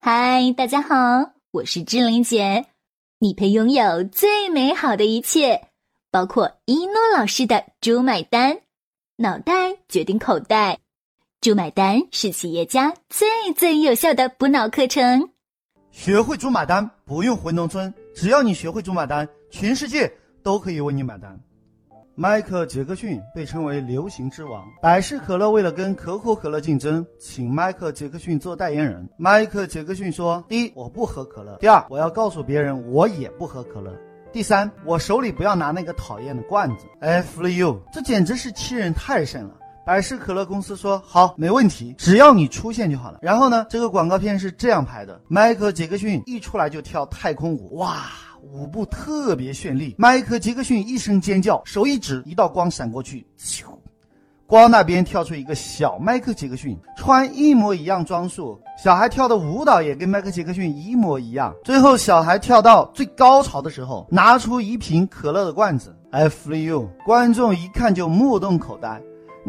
嗨，大家好，我是志玲姐。你配拥有最美好的一切，包括一诺老师的“猪买单”，脑袋决定口袋，“猪买单”是企业家最最有效的补脑课程。学会“猪买单”，不用回农村，只要你学会“猪买单”，全世界都可以为你买单。迈克·杰克逊被称为流行之王。百事可乐为了跟可口可乐竞争，请迈克·杰克逊做代言人。迈克·杰克逊说：“第一，我不喝可乐；第二，我要告诉别人我也不喝可乐；第三，我手里不要拿那个讨厌的罐子。” F you，这简直是欺人太甚了。百事可乐公司说：“好，没问题，只要你出现就好了。”然后呢，这个广告片是这样拍的：迈克·杰克逊一出来就跳太空舞，哇！舞步特别绚丽，迈克杰克逊一声尖叫，手一指，一道光闪过去，咻，光那边跳出一个小迈克杰克逊，穿一模一样装束，小孩跳的舞蹈也跟迈克杰克逊一模一样。最后，小孩跳到最高潮的时候，拿出一瓶可乐的罐子，I feel you，观众一看就目瞪口呆。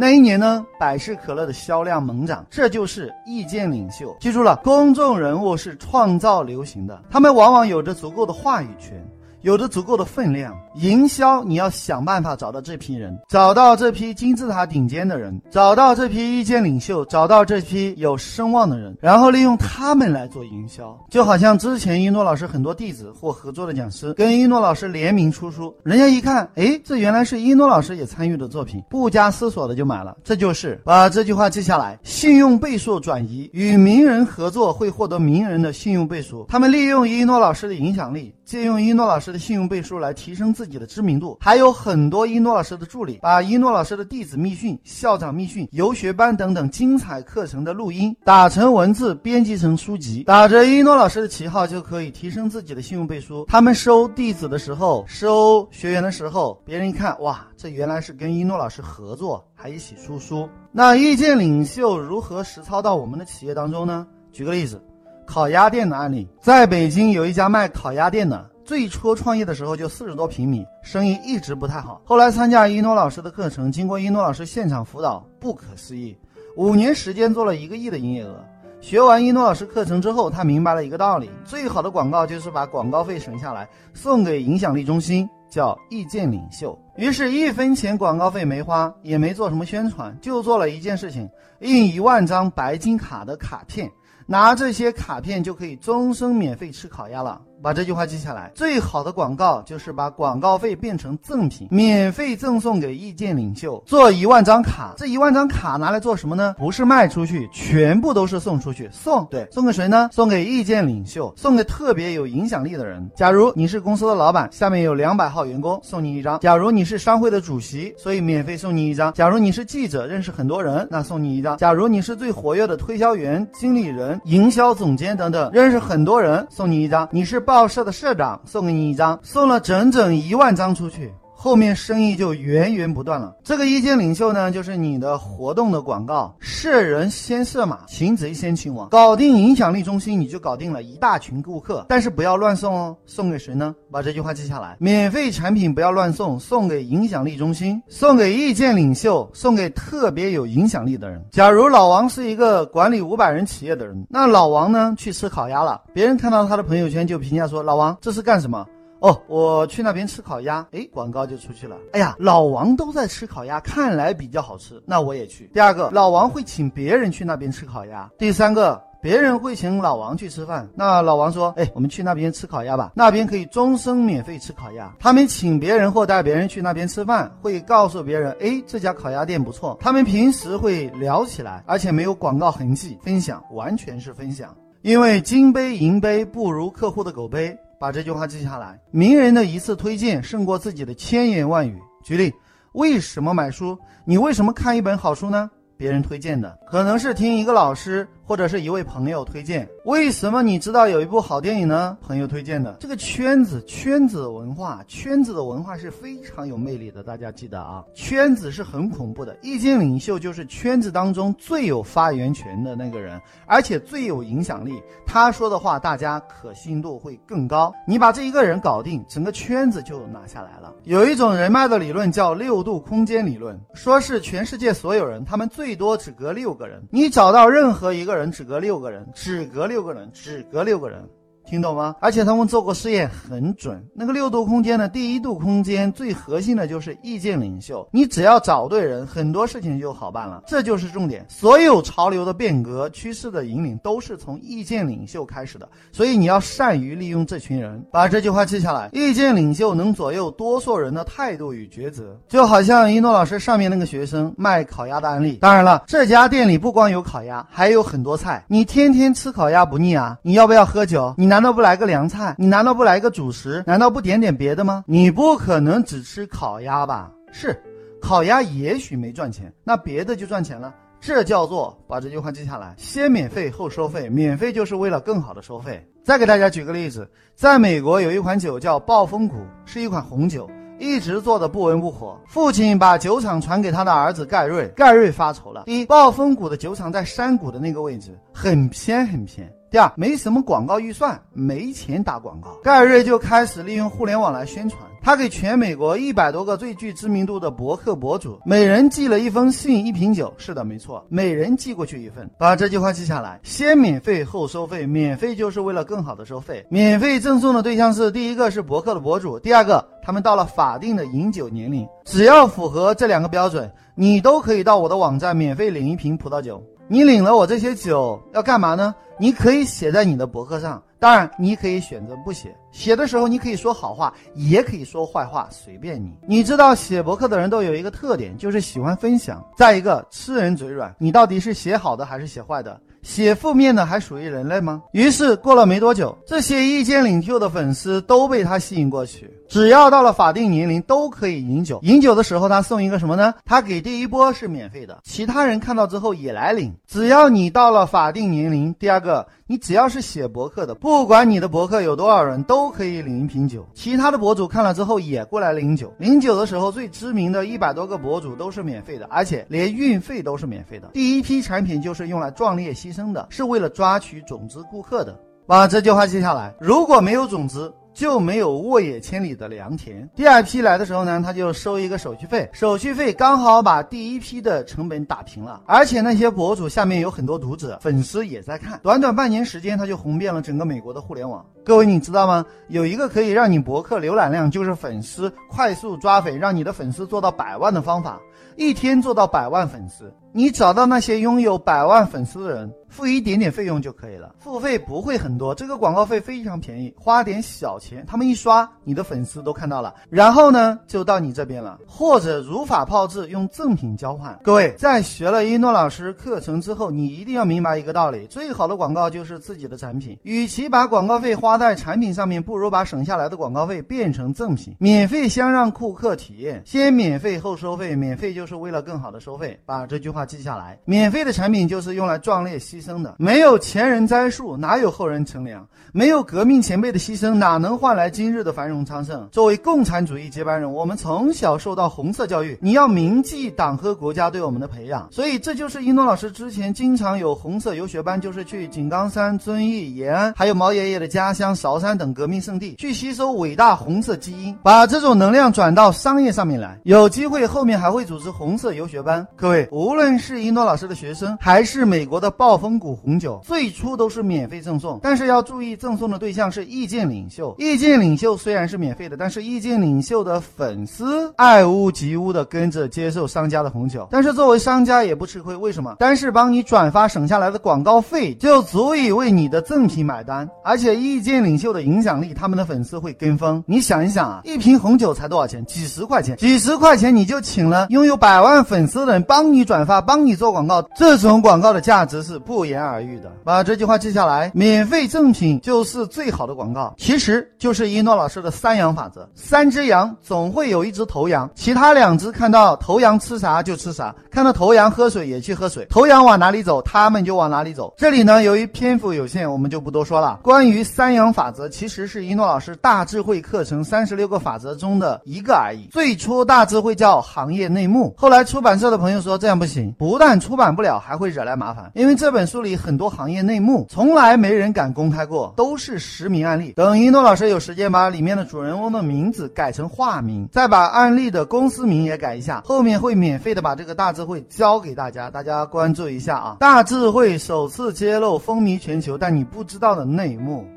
那一年呢，百事可乐的销量猛涨，这就是意见领袖。记住了，公众人物是创造流行的，他们往往有着足够的话语权。有着足够的分量，营销你要想办法找到这批人，找到这批金字塔顶尖的人，找到这批意见领袖，找到这批有声望的人，然后利用他们来做营销。就好像之前一诺老师很多弟子或合作的讲师跟一诺老师联名出书，人家一看，哎，这原来是一诺老师也参与的作品，不加思索的就买了。这就是把这句话记下来：信用倍数转移，与名人合作会获得名人的信用倍数。他们利用一诺老师的影响力。借用一诺老师的信用背书来提升自己的知名度，还有很多一诺老师的助理把一诺老师的弟子密训、校长密训、游学班等等精彩课程的录音打成文字，编辑成书籍，打着一诺老师的旗号就可以提升自己的信用背书。他们收弟子的时候，收学员的时候，别人一看，哇，这原来是跟一诺老师合作，还一起出书。那意见领袖如何实操到我们的企业当中呢？举个例子。烤鸭店的案例，在北京有一家卖烤鸭店的，最初创业的时候就四十多平米，生意一直不太好。后来参加一诺老师的课程，经过一诺老师现场辅导，不可思议，五年时间做了一个亿的营业额。学完一诺老师课程之后，他明白了一个道理：最好的广告就是把广告费省下来，送给影响力中心，叫意见领袖。于是，一分钱广告费没花，也没做什么宣传，就做了一件事情：印一万张白金卡的卡片。拿这些卡片就可以终身免费吃烤鸭了。把这句话记下来。最好的广告就是把广告费变成赠品，免费赠送给意见领袖。做一万张卡，这一万张卡拿来做什么呢？不是卖出去，全部都是送出去。送对，送给谁呢？送给意见领袖，送给特别有影响力的人。假如你是公司的老板，下面有两百号员工，送你一张。假如你是商会的主席，所以免费送你一张。假如你是记者，认识很多人，那送你一张。假如你是最活跃的推销员、经理人、营销总监等等，认识很多人，送你一张。你是。报社的社长送给你一张，送了整整一万张出去。后面生意就源源不断了。这个意见领袖呢，就是你的活动的广告，射人先射马，擒贼先擒王，搞定影响力中心，你就搞定了一大群顾客。但是不要乱送哦，送给谁呢？把这句话记下来：免费产品不要乱送，送给影响力中心，送给意见领袖，送给特别有影响力的人。假如老王是一个管理五百人企业的人，那老王呢去吃烤鸭了，别人看到他的朋友圈就评价说：老王这是干什么？哦，我去那边吃烤鸭，哎，广告就出去了。哎呀，老王都在吃烤鸭，看来比较好吃，那我也去。第二个，老王会请别人去那边吃烤鸭。第三个，别人会请老王去吃饭，那老王说，哎，我们去那边吃烤鸭吧，那边可以终生免费吃烤鸭。他们请别人或带别人去那边吃饭，会告诉别人，哎，这家烤鸭店不错。他们平时会聊起来，而且没有广告痕迹，分享完全是分享，因为金杯银杯不如客户的狗杯。把这句话记下来：名人的一次推荐胜过自己的千言万语。举例，为什么买书？你为什么看一本好书呢？别人推荐的，可能是听一个老师。或者是一位朋友推荐，为什么你知道有一部好电影呢？朋友推荐的。这个圈子，圈子文化，圈子的文化是非常有魅力的。大家记得啊，圈子是很恐怖的。意见领袖就是圈子当中最有发言权的那个人，而且最有影响力。他说的话，大家可信度会更高。你把这一个人搞定，整个圈子就拿下来了。有一种人脉的理论叫六度空间理论，说是全世界所有人，他们最多只隔六个人。你找到任何一个人。人只隔六个人，只隔六个人，只隔六个人。听懂吗？而且他们做过试验，很准。那个六度空间的第一度空间最核心的就是意见领袖，你只要找对人，很多事情就好办了。这就是重点。所有潮流的变革、趋势的引领都是从意见领袖开始的，所以你要善于利用这群人。把这句话记下来：意见领袖能左右多数人的态度与抉择。就好像一诺老师上面那个学生卖烤鸭的案例。当然了，这家店里不光有烤鸭，还有很多菜。你天天吃烤鸭不腻啊？你要不要喝酒？你拿。难道不来个凉菜？你难道不来个主食？难道不点点别的吗？你不可能只吃烤鸭吧？是，烤鸭也许没赚钱，那别的就赚钱了。这叫做把这句话记下来：先免费后收费，免费就是为了更好的收费。再给大家举个例子，在美国有一款酒叫暴风谷，是一款红酒，一直做的不温不火。父亲把酒厂传给他的儿子盖瑞，盖瑞发愁了。第一，暴风谷的酒厂在山谷的那个位置，很偏很偏。第二，没什么广告预算，没钱打广告，盖瑞就开始利用互联网来宣传。他给全美国一百多个最具知名度的博客博主，每人寄了一封信，一瓶酒。是的，没错，每人寄过去一份。把这句话记下来：先免费后收费，免费就是为了更好的收费。免费赠送的对象是：第一个是博客的博主，第二个他们到了法定的饮酒年龄，只要符合这两个标准，你都可以到我的网站免费领一瓶葡萄酒。你领了我这些酒要干嘛呢？你可以写在你的博客上，当然你可以选择不写。写的时候你可以说好话，也可以说坏话，随便你。你知道写博客的人都有一个特点，就是喜欢分享。再一个，吃人嘴软，你到底是写好的还是写坏的？写负面的还属于人类吗？于是过了没多久，这些意见领袖的粉丝都被他吸引过去。只要到了法定年龄，都可以饮酒。饮酒的时候，他送一个什么呢？他给第一波是免费的，其他人看到之后也来领。只要你到了法定年龄，第二个，你只要是写博客的，不管你的博客有多少人，都可以领一瓶酒。其他的博主看了之后也过来领酒。领酒的时候，最知名的一百多个博主都是免费的，而且连运费都是免费的。第一批产品就是用来壮烈牺牲的，是为了抓取种子顾客的。把这句话记下来。如果没有种子，就没有沃野千里的良田。第二批来的时候呢，他就收一个手续费，手续费刚好把第一批的成本打平了。而且那些博主下面有很多读者、粉丝也在看，短短半年时间，他就红遍了整个美国的互联网。各位，你知道吗？有一个可以让你博客浏览量就是粉丝快速抓粉，让你的粉丝做到百万的方法，一天做到百万粉丝。你找到那些拥有百万粉丝的人，付一点点费用就可以了，付费不会很多，这个广告费非常便宜，花点小钱，他们一刷，你的粉丝都看到了，然后呢，就到你这边了，或者如法炮制，用赠品交换。各位在学了一诺老师课程之后，你一定要明白一个道理：最好的广告就是自己的产品。与其把广告费花在产品上面，不如把省下来的广告费变成赠品，免费先让顾客体验，先免费后收费，免费就是为了更好的收费。把这句话。记下来，免费的产品就是用来壮烈牺牲的。没有前人栽树，哪有后人乘凉？没有革命前辈的牺牲，哪能换来今日的繁荣昌盛？作为共产主义接班人，我们从小受到红色教育，你要铭记党和国家对我们的培养。所以，这就是英东老师之前经常有红色游学班，就是去井冈山、遵义、延安，还有毛爷爷的家乡韶山等革命圣地，去吸收伟大红色基因，把这种能量转到商业上面来。有机会后面还会组织红色游学班。各位，无论是英诺老师的学生，还是美国的暴风谷红酒，最初都是免费赠送，但是要注意。赠送的对象是意见领袖，意见领袖虽然是免费的，但是意见领袖的粉丝爱屋及乌的跟着接受商家的红酒，但是作为商家也不吃亏，为什么？单是帮你转发省下来的广告费就足以为你的赠品买单，而且意见领袖的影响力，他们的粉丝会跟风。你想一想啊，一瓶红酒才多少钱？几十块钱，几十块钱你就请了拥有百万粉丝的人帮你转发，帮你做广告，这种广告的价值是不言而喻的。把这句话记下来，免费赠品。就是最好的广告，其实就是一诺老师的三羊法则：三只羊总会有一只头羊，其他两只看到头羊吃啥就吃啥，看到头羊喝水也去喝水，头羊往哪里走，他们就往哪里走。这里呢，由于篇幅有限，我们就不多说了。关于三羊法则，其实是一诺老师大智慧课程三十六个法则中的一个而已。最初大智慧叫行业内幕，后来出版社的朋友说这样不行，不但出版不了，还会惹来麻烦，因为这本书。书里很多行业内幕，从来没人敢公开过，都是实名案例。等一诺老师有时间把里面的主人翁的名字改成化名，再把案例的公司名也改一下，后面会免费的把这个大智慧教给大家，大家关注一下啊！大智慧首次揭露风靡全球但你不知道的内幕。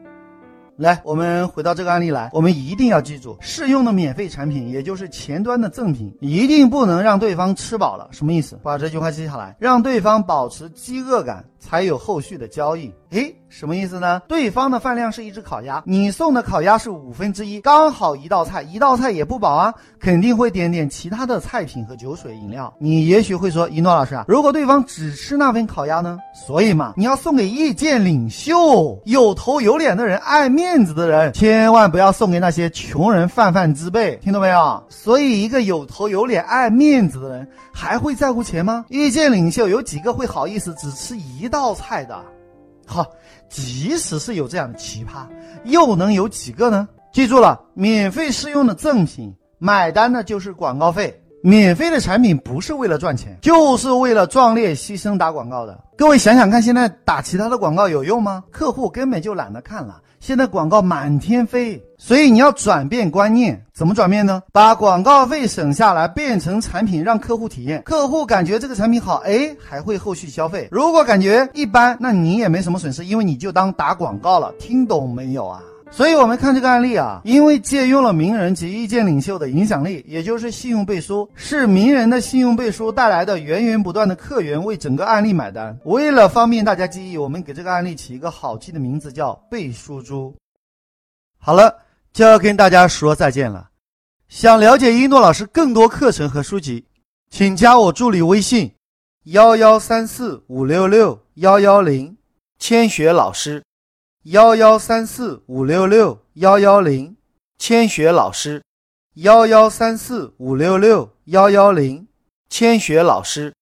来，我们回到这个案例来，我们一定要记住，试用的免费产品，也就是前端的赠品，一定不能让对方吃饱了。什么意思？把这句话记下来，让对方保持饥饿感，才有后续的交易。诶，什么意思呢？对方的饭量是一只烤鸭，你送的烤鸭是五分之一，刚好一道菜，一道菜也不饱啊，肯定会点点其他的菜品和酒水饮料。你也许会说，一诺老师啊，如果对方只吃那份烤鸭呢？所以嘛，你要送给意见领袖、有头有脸的人、爱面子的人，千万不要送给那些穷人泛泛之辈，听懂没有？所以，一个有头有脸、爱面子的人，还会在乎钱吗？意见领袖有几个会好意思只吃一道菜的？好，即使是有这样的奇葩，又能有几个呢？记住了，免费试用的赠品，买单的就是广告费。免费的产品不是为了赚钱，就是为了壮烈牺牲打广告的。各位想想看，现在打其他的广告有用吗？客户根本就懒得看了。现在广告满天飞，所以你要转变观念，怎么转变呢？把广告费省下来，变成产品让客户体验，客户感觉这个产品好，哎，还会后续消费。如果感觉一般，那你也没什么损失，因为你就当打广告了。听懂没有啊？所以，我们看这个案例啊，因为借用了名人及意见领袖的影响力，也就是信用背书，是名人的信用背书带来的源源不断的客源为整个案例买单。为了方便大家记忆，我们给这个案例起一个好记的名字，叫背书猪。好了，就要跟大家说再见了。想了解一诺老师更多课程和书籍，请加我助理微信：幺幺三四五六六幺幺零，千雪老师。幺幺三四五六六幺幺零，千雪老师。幺幺三四五六六幺幺零，千雪老师。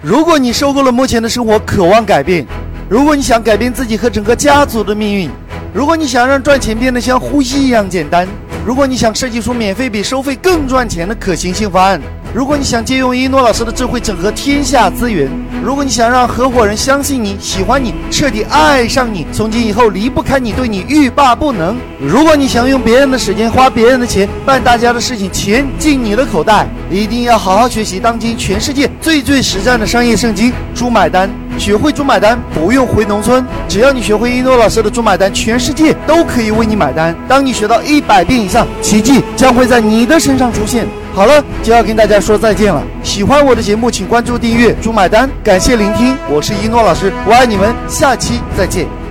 如果你受够了目前的生活，渴望改变；如果你想改变自己和整个家族的命运；如果你想让赚钱变得像呼吸一样简单；如果你想设计出免费比收费更赚钱的可行性方案。如果你想借用一诺老师的智慧整合天下资源，如果你想让合伙人相信你、喜欢你、彻底爱上你，从今以后离不开你，对你欲罢不能；如果你想用别人的时间、花别人的钱办大家的事情，钱进你的口袋，一定要好好学习当今全世界最最实战的商业圣经《猪买单》，学会猪买单不用回农村，只要你学会一诺老师的猪买单，全世界都可以为你买单。当你学到一百遍以上，奇迹将会在你的身上出现。好了，就要跟大家说再见了。喜欢我的节目，请关注订阅“猪买单”，感谢聆听，我是一诺老师，我爱你们，下期再见。